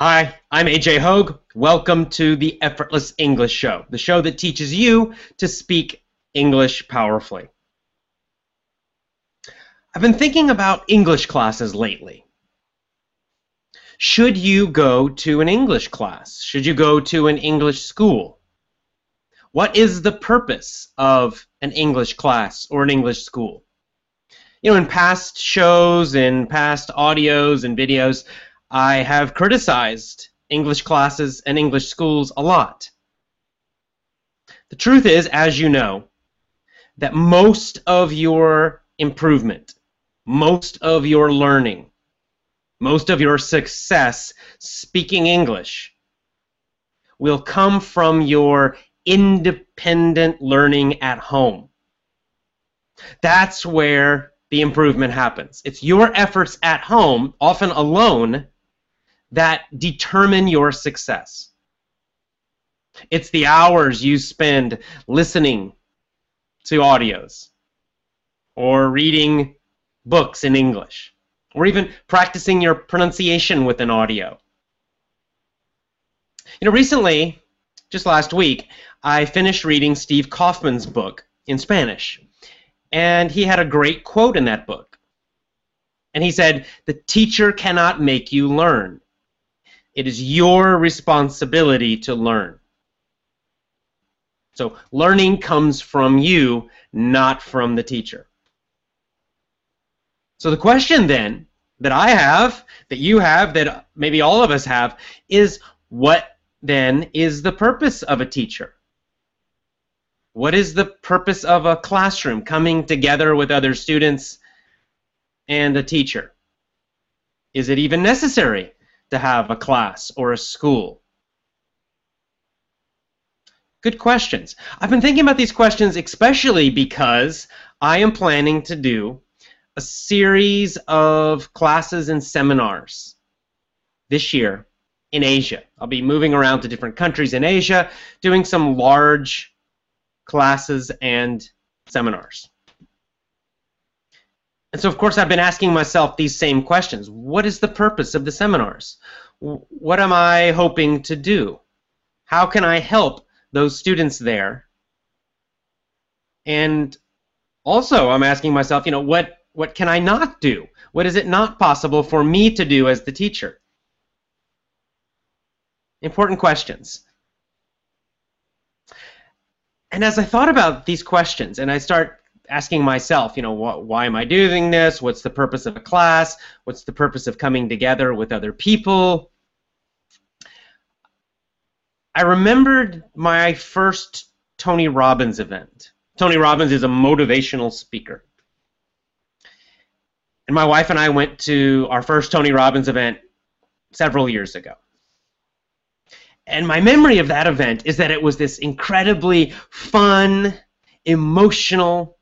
Hi, I'm AJ Hoge. Welcome to the Effortless English Show, the show that teaches you to speak English powerfully. I've been thinking about English classes lately. Should you go to an English class? Should you go to an English school? What is the purpose of an English class or an English school? You know, in past shows, in past audios and videos, I have criticized English classes and English schools a lot. The truth is, as you know, that most of your improvement, most of your learning, most of your success speaking English will come from your independent learning at home. That's where the improvement happens. It's your efforts at home, often alone, that determine your success. It's the hours you spend listening to audios or reading books in English or even practicing your pronunciation with an audio. You know, recently, just last week, I finished reading Steve Kaufmann's book in Spanish. And he had a great quote in that book. And he said, The teacher cannot make you learn. It is your responsibility to learn. So learning comes from you, not from the teacher. So the question then that I have, that you have, that maybe all of us have, is what then is the purpose of a teacher? What is the purpose of a classroom coming together with other students and a teacher? Is it even necessary to have a class or a school? Good questions. I've been thinking about these questions especially because I am planning to do a series of classes and seminars this year in Asia. I'll be moving around to different countries in Asia, doing some large classes and seminars. And so, of course, I've been asking myself these same questions. What is the purpose of the seminars? What am I hoping to do? How can I help those students there? And also, I'm asking myself, you know, what, what can I not do? What is it not possible for me to do as the teacher? Important questions. And as I thought about these questions, and I start asking myself, you know, wh- why am I doing this? What's the purpose of a class? What's the purpose of coming together with other people? I remembered my first Tony Robbins event. Tony Robbins is a motivational speaker. And my wife and I went to our first Tony Robbins event several years ago. And my memory of that event is that it was this incredibly fun, emotional,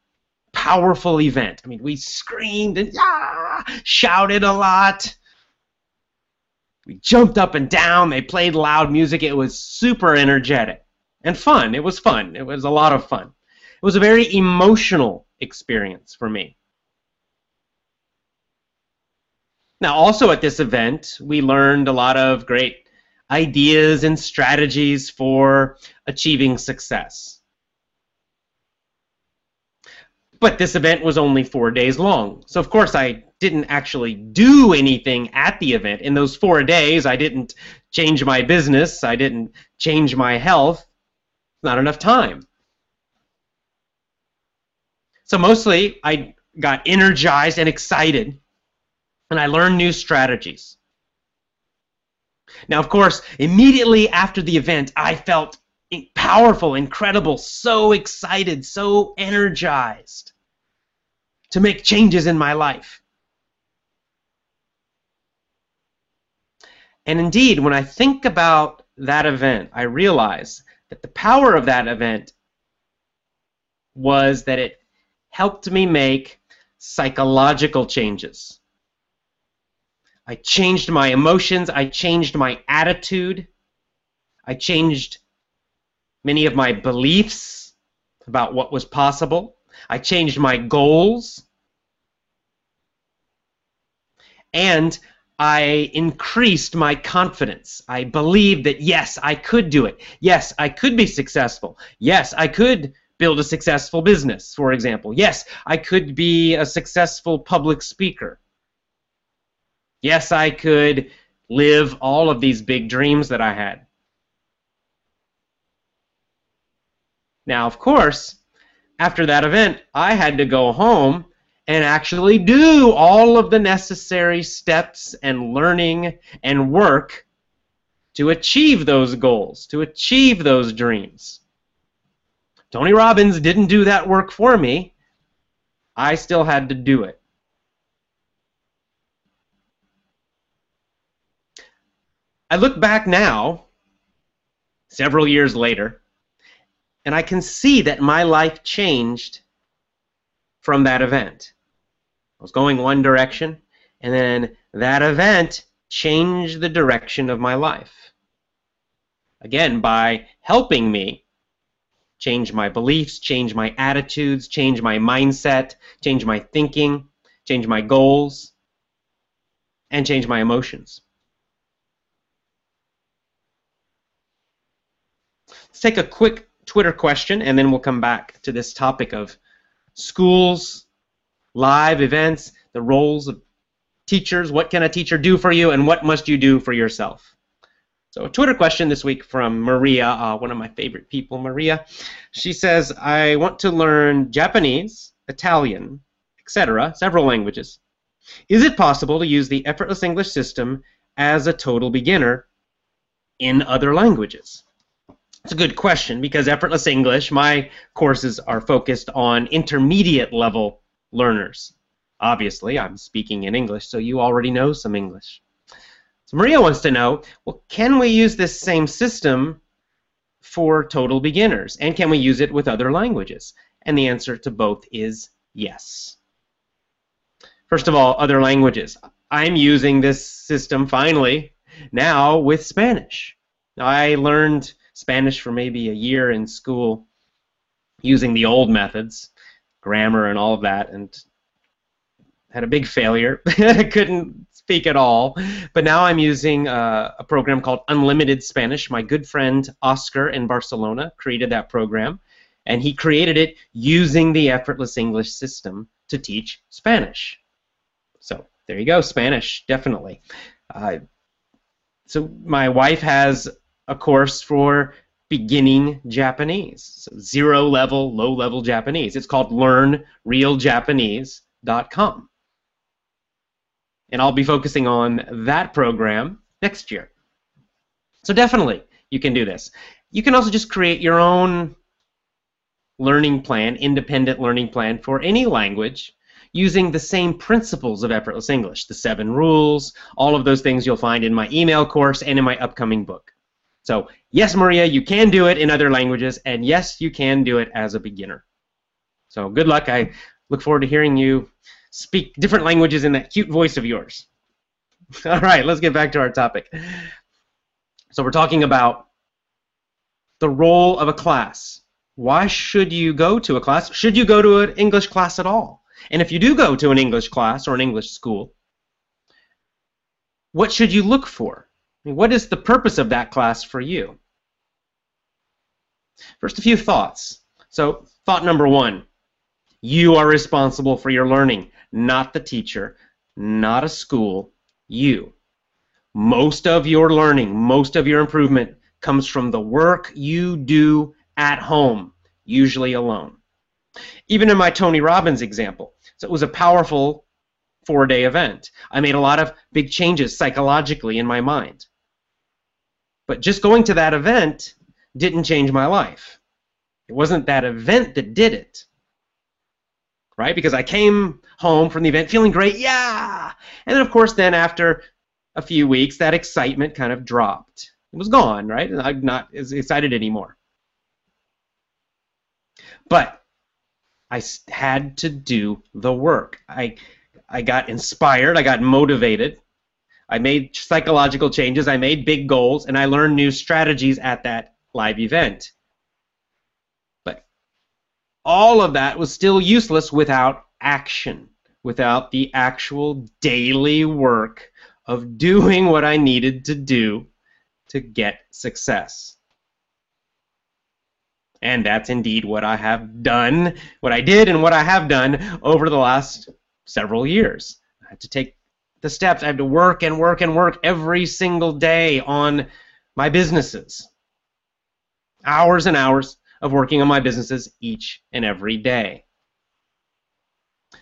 powerful event. I mean, we screamed and yeah, shouted a lot. We jumped up and down. They played loud music. It was super energetic and fun. It was fun. It was a lot of fun. It was a very emotional experience for me. Now, also at this event, we learned a lot of great ideas and strategies for achieving success. But this event was only four days long. So, of course, I didn't actually do anything at the event. In those four days, I didn't change my business, I didn't change my health. Not enough time. So, mostly, I got energized and excited, and I learned new strategies. Now, of course, immediately after the event, I felt powerful, incredible, so excited, so energized to make changes in my life. And indeed, when I think about that event, I realize that the power of that event was that it helped me make psychological changes. I changed my emotions, I changed my attitude, I changed many of my beliefs about what was possible. I changed my goals. And I increased my confidence. I believed that yes, I could do it. Yes, I could be successful. Yes, I could build a successful business, for example. Yes, I could be a successful public speaker. Yes, I could live all of these big dreams that I had. Now, of course, after that event, I had to go home and actually do all of the necessary steps and learning and work to achieve those goals, to achieve those dreams. Tony Robbins didn't do that work for me. I still had to do it. I look back now, several years later, and I can see that my life changed from that event. I was going one direction, and then that event changed the direction of my life. Again, by helping me change my beliefs, change my attitudes, change my mindset, change my thinking, change my goals, and change my emotions. Let's take a quick Twitter question and then we'll come back to this topic of schools, live events, the roles of teachers, what can a teacher do for you, and what must you do for yourself? So a Twitter question this week from Maria, uh, one of my favorite people, Maria. She says, I want to learn Japanese, Italian, etc., several languages. Is it possible to use the effortless English system as a total beginner in other languages? It's a good question because effortless English, my courses are focused on intermediate level learners. Obviously, I'm speaking in English, so you already know some English. So Maria wants to know, well, can we use this same system for total beginners? And can we use it with other languages? And the answer to both is yes. First of all, other languages. I'm using this system finally now with Spanish. I learned Spanish for maybe a year in school using the old methods, grammar and all of that, and had a big failure. Couldn't speak at all. But now I'm using uh, a program called Unlimited Spanish. My good friend Oscar in Barcelona created that program, and he created it using the effortless English system to teach Spanish. So there you go, Spanish, definitely. Uh, so my wife has a course for beginning Japanese, so zero level, low level Japanese. It's called LearnRealJapanese.com and I'll be focusing on that program next year. So definitely, you can do this. You can also just create your own learning plan, independent learning plan for any language using the same principles of effortless English, the seven rules, all of those things you'll find in my email course and in my upcoming book. So, yes, Maria, you can do it in other languages, and yes, you can do it as a beginner. So, good luck. I look forward to hearing you speak different languages in that cute voice of yours. All right, let's get back to our topic. So we're talking about the role of a class. Why should you go to a class? Should you go to an English class at all? And if you do go to an English class or an English school, what should you look for? What is the purpose of that class for you? First, a few thoughts. So, thought number one you are responsible for your learning not the teacher, not a school, you. Most of your learning, most of your improvement comes from the work you do at home, usually alone. Even in my Tony Robbins example, so it was a powerful four day event. I made a lot of big changes psychologically in my mind. But just going to that event didn't change my life. It wasn't that event that did it right? Because I came home from the event feeling great, yeah! And then, of course, then after a few weeks, that excitement kind of dropped. It was gone, right? I'm not as excited anymore. But I had to do the work. I, I got inspired, I got motivated, I made psychological changes, I made big goals, and I learned new strategies at that live event But all of that was still useless without action, without the actual daily work of doing what I needed to do to get success. And that's indeed what I have done, what I did and what I have done over the last several years. I had to take the steps. I have to work and work and work every single day on my businesses. Hours and hours of working on my businesses each and every day.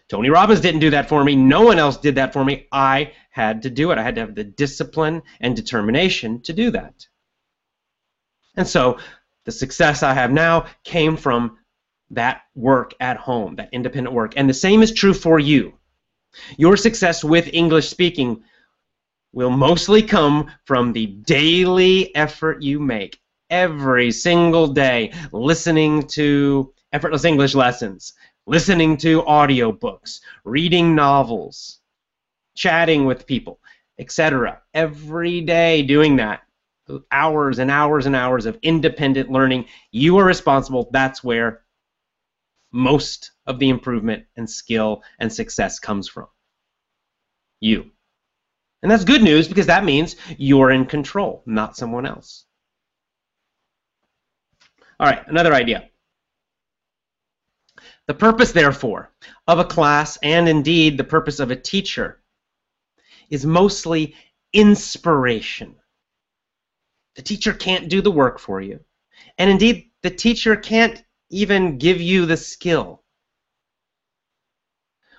Tony Robbins didn't do that for me. No one else did that for me. I had to do it. I had to have the discipline and determination to do that. And so the success I have now came from that work at home, that independent work. And the same is true for you. Your success with English speaking will mostly come from the daily effort you make every single day listening to effortless English lessons, listening to audiobooks, reading novels, chatting with people, etc. Every day doing that. Hours and hours and hours of independent learning. You are responsible. That's where most of the improvement and skill and success comes from. You. And that's good news because that means you're in control, not someone else. All right, another idea. The purpose, therefore, of a class, and indeed the purpose of a teacher, is mostly inspiration. The teacher can't do the work for you. And indeed, the teacher can't even give you the skill.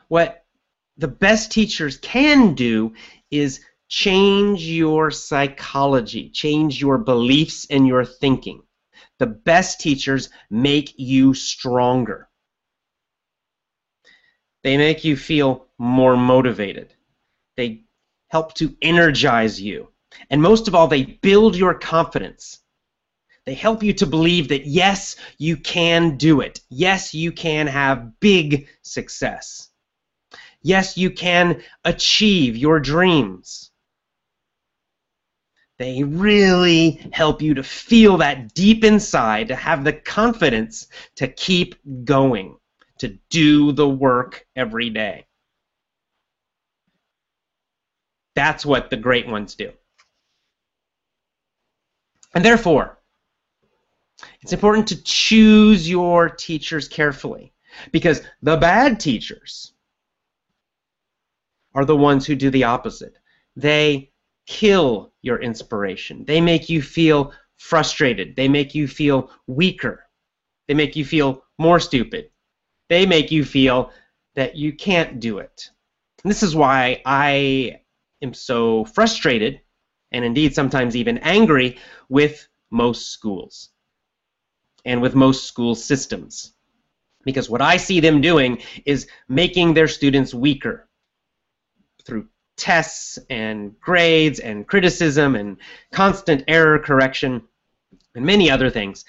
What the best teachers can do is change your psychology, change your beliefs and your thinking. The best teachers make you stronger. They make you feel more motivated. They help to energize you. And most of all, they build your confidence. They help you to believe that yes, you can do it. Yes, you can have big success. Yes, you can achieve your dreams. They really help you to feel that deep inside, to have the confidence to keep going, to do the work every day. That's what the great ones do. And therefore, it's important to choose your teachers carefully because the bad teachers are the ones who do the opposite. They kill your inspiration. They make you feel frustrated. They make you feel weaker. They make you feel more stupid. They make you feel that you can't do it. And this is why I am so frustrated and indeed sometimes even angry with most schools and with most school systems. Because what I see them doing is making their students weaker through tests and grades and criticism and constant error correction and many other things.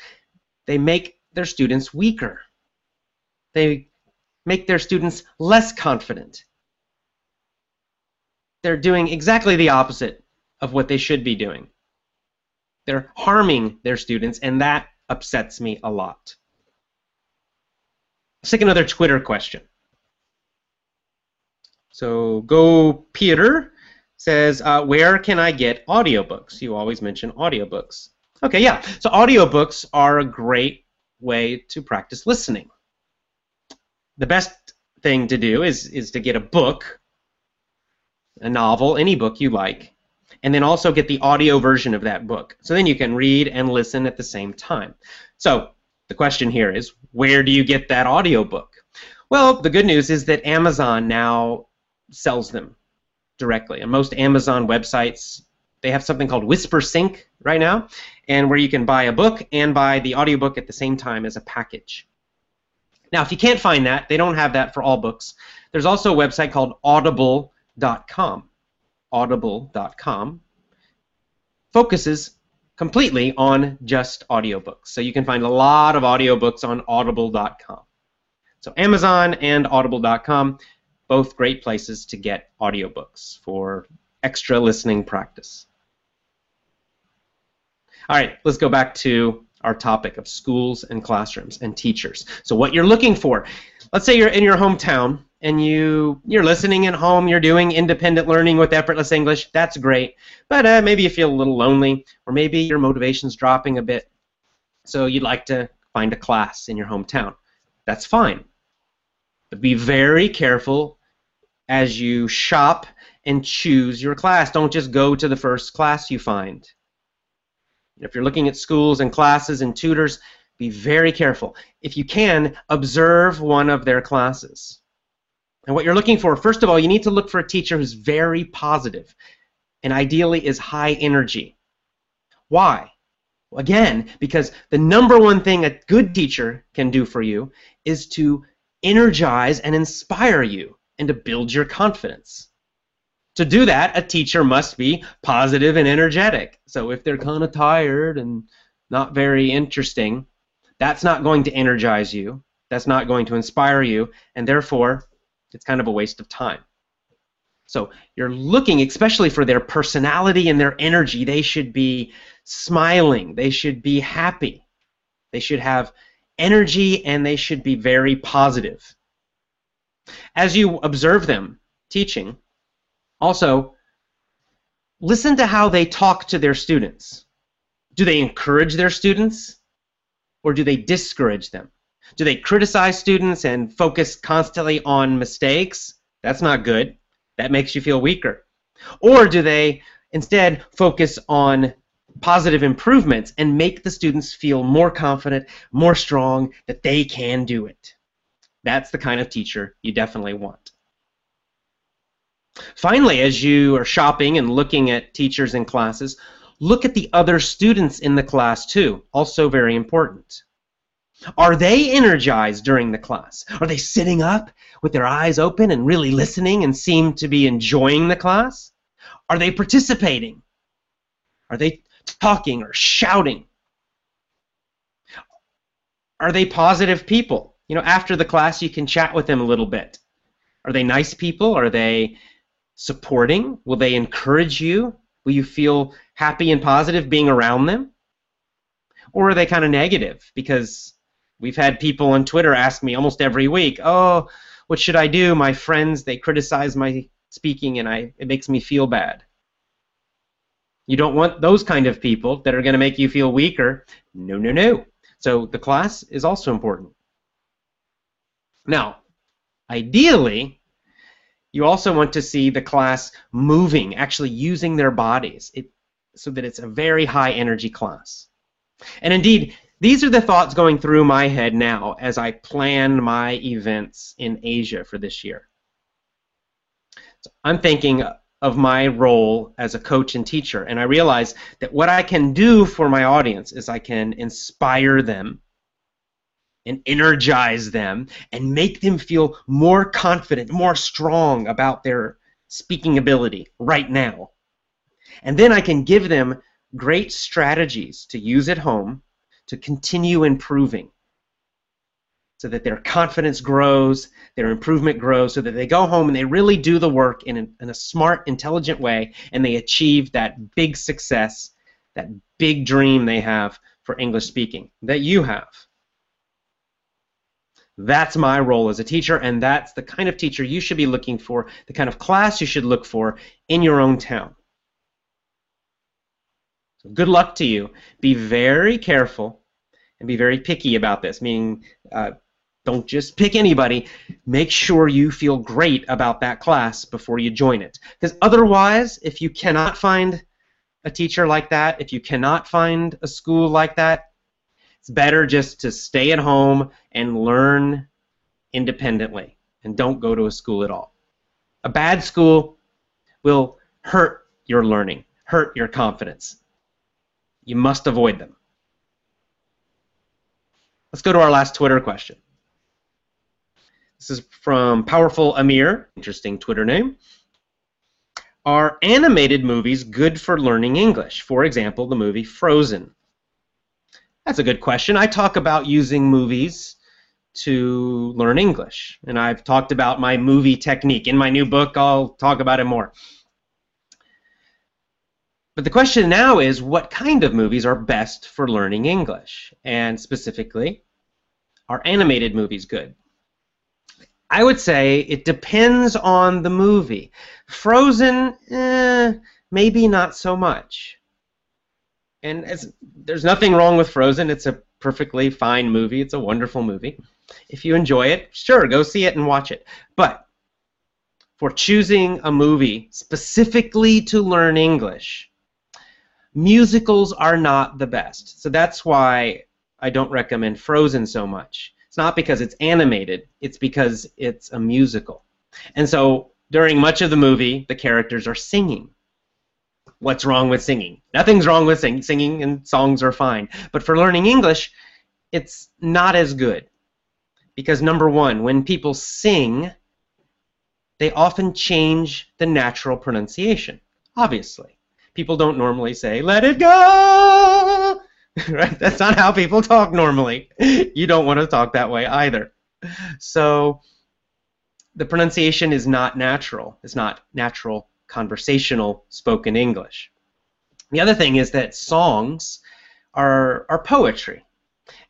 They make their students weaker. They make their students less confident. They're doing exactly the opposite of what they should be doing. They're harming their students, and that upsets me a lot. Let's take another Twitter question. So Go Peter says, uh, where can I get audiobooks? You always mention audiobooks. Okay, yeah. So audiobooks are a great way to practice listening. The best thing to do is, is to get a book, a novel, any book you like, and then also get the audio version of that book. So then you can read and listen at the same time. So the question here is, where do you get that audiobook? Well, the good news is that Amazon now sells them directly. And most Amazon websites, they have something called WhisperSync right now, and where you can buy a book and buy the audiobook at the same time as a package. Now, if you can't find that, they don't have that for all books. There's also a website called audible.com. Audible.com focuses completely on just audiobooks. So you can find a lot of audiobooks on audible.com. So Amazon and audible.com both great places to get audiobooks for extra listening practice. All right, let's go back to our topic of schools and classrooms and teachers. So what you're looking for, let's say you're in your hometown and you you're listening at home, you're doing independent learning with effortless English, that's great. But uh, maybe you feel a little lonely, or maybe your motivation's dropping a bit, so you'd like to find a class in your hometown. That's fine. But be very careful as you shop and choose your class. Don't just go to the first class you find. If you're looking at schools and classes and tutors, be very careful. If you can, observe one of their classes. And what you're looking for, first of all, you need to look for a teacher who's very positive and ideally is high energy. Why? Again, because the number one thing a good teacher can do for you is to energize and inspire you and to build your confidence. To do that, a teacher must be positive and energetic. So if they're kind of tired and not very interesting, that's not going to energize you. That's not going to inspire you, and therefore, it's kind of a waste of time. So you're looking, especially for their personality and their energy. They should be smiling. They should be happy. They should have energy and they should be very positive. As you observe them teaching, also listen to how they talk to their students. Do they encourage their students or do they discourage them? Do they criticize students and focus constantly on mistakes? That's not good. That makes you feel weaker. Or do they instead focus on positive improvements and make the students feel more confident, more strong, that they can do it. That's the kind of teacher you definitely want. Finally, as you are shopping and looking at teachers and classes, look at the other students in the class too, also very important. Are they energized during the class? Are they sitting up with their eyes open and really listening and seem to be enjoying the class? Are they participating? Are they talking or shouting? Are they positive people? You know, after the class, you can chat with them a little bit. Are they nice people? Are they supporting? Will they encourage you? Will you feel happy and positive being around them? Or are they kind of negative? Because we've had people on Twitter ask me almost every week, "Oh, what should I do? My friends they criticize my speaking, and I it makes me feel bad." You don't want those kind of people that are going to make you feel weaker. No, no, no. So the class is also important. Now, ideally, you also want to see the class moving, actually using their bodies, it, so that it's a very high energy class. And indeed, these are the thoughts going through my head now as I plan my events in Asia for this year. So I'm thinking of my role as a coach and teacher. And I realize that what I can do for my audience is I can inspire them and energize them and make them feel more confident, more strong about their speaking ability right now. And then I can give them great strategies to use at home to continue improving so that their confidence grows, their improvement grows, so that they go home and they really do the work in, in a smart, intelligent way, and they achieve that big success, that big dream they have for English speaking that you have. That's my role as a teacher, and that's the kind of teacher you should be looking for, the kind of class you should look for in your own town. Good luck to you. Be very careful and be very picky about this, meaning uh, don't just pick anybody. Make sure you feel great about that class before you join it. Because otherwise, if you cannot find a teacher like that, if you cannot find a school like that, it's better just to stay at home and learn independently and don't go to a school at all. A bad school will hurt your learning, hurt your confidence. You must avoid them. Let's go to our last Twitter question. This is from Powerful Amir, interesting Twitter name. Are animated movies good for learning English? For example, the movie Frozen. That's a good question. I talk about using movies to learn English, and I've talked about my movie technique. In my new book, I'll talk about it more. But the question now is what kind of movies are best for learning English? And specifically, are animated movies good? I would say it depends on the movie. Frozen, eh, maybe not so much. And there's nothing wrong with Frozen. It's a perfectly fine movie. It's a wonderful movie. If you enjoy it, sure, go see it and watch it. But for choosing a movie specifically to learn English, musicals are not the best. So that's why I don't recommend Frozen so much. It's not because it's animated, it's because it's a musical. And so during much of the movie, the characters are singing. What's wrong with singing? Nothing's wrong with singing. Singing and songs are fine. But for learning English, it's not as good. Because number one, when people sing, they often change the natural pronunciation, obviously. People don't normally say, let it go! right? That's not how people talk normally. You don't want to talk that way either. So the pronunciation is not natural. It's not natural conversational spoken English. The other thing is that songs are, are poetry.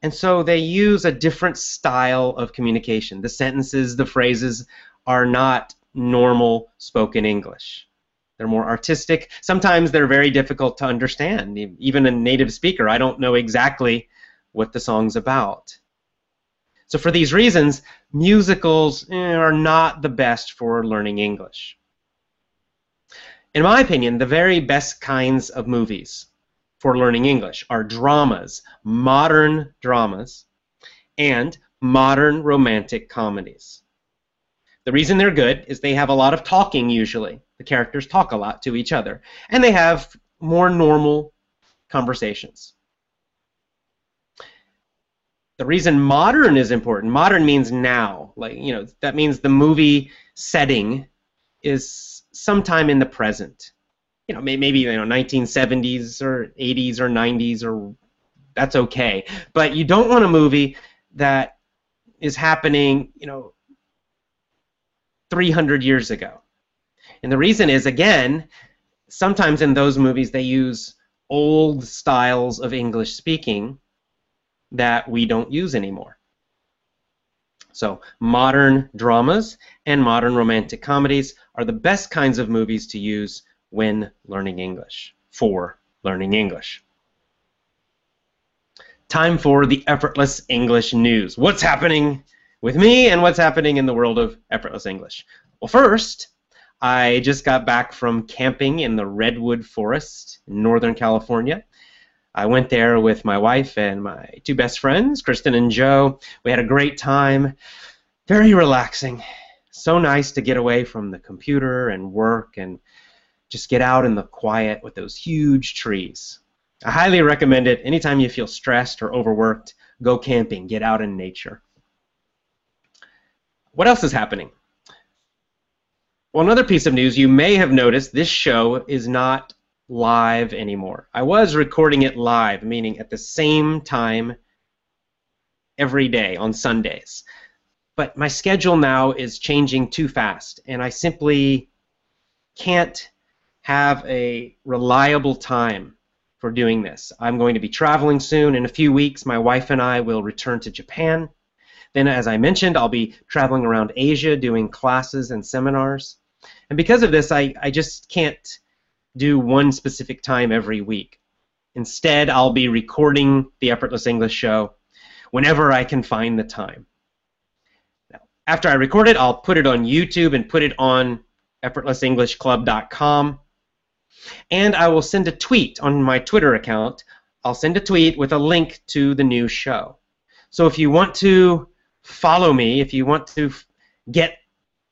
And so they use a different style of communication. The sentences, the phrases are not normal spoken English. They're more artistic. Sometimes they're very difficult to understand. Even a native speaker, I don't know exactly what the song's about. So for these reasons, musicals eh, are not the best for learning English. In my opinion, the very best kinds of movies for learning English are dramas, modern dramas, and modern romantic comedies. The reason they're good is they have a lot of talking usually. The characters talk a lot to each other. And they have more normal conversations. The reason modern is important, modern means now. Like, you know, that means the movie setting is sometime in the present. You know, maybe you know 1970s or 80s or 90s or that's okay. But you don't want a movie that is happening, you know, 300 years ago. And the reason is, again, sometimes in those movies they use old styles of English speaking that we don't use anymore. So, modern dramas and modern romantic comedies are the best kinds of movies to use when learning English, for learning English. Time for the effortless English news. What's happening with me and what's happening in the world of effortless English. Well, first, I just got back from camping in the Redwood Forest in Northern California. I went there with my wife and my two best friends, Kristen and Joe. We had a great time. Very relaxing. So nice to get away from the computer and work and just get out in the quiet with those huge trees. I highly recommend it. Anytime you feel stressed or overworked, go camping, get out in nature. What else is happening? Well, another piece of news you may have noticed this show is not live anymore. I was recording it live, meaning at the same time every day on Sundays. But my schedule now is changing too fast, and I simply can't have a reliable time for doing this. I'm going to be traveling soon. In a few weeks, my wife and I will return to Japan. Then, as I mentioned, I'll be traveling around Asia doing classes and seminars. And because of this, I, I just can't do one specific time every week. Instead, I'll be recording the Effortless English Show whenever I can find the time. Now, after I record it, I'll put it on YouTube and put it on effortlessenglishclub.com. And I will send a tweet on my Twitter account. I'll send a tweet with a link to the new show. So if you want to follow me if you want to get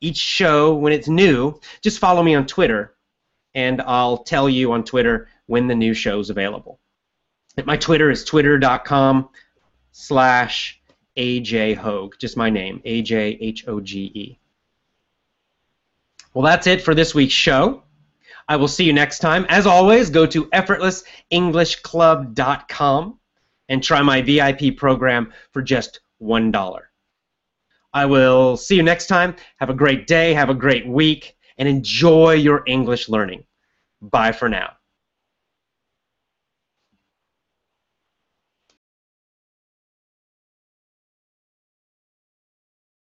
each show when it's new. Just follow me on Twitter, and I'll tell you on Twitter when the new show's available. My Twitter is twitter.com slash AJ Hoge, just my name, A J H O G E. Well, that's it for this week's show. I will see you next time. As always, go to effortlessenglishclub.com and try my VIP program for just $1. I will see you next time. Have a great day, have a great week, and enjoy your English learning. Bye for now.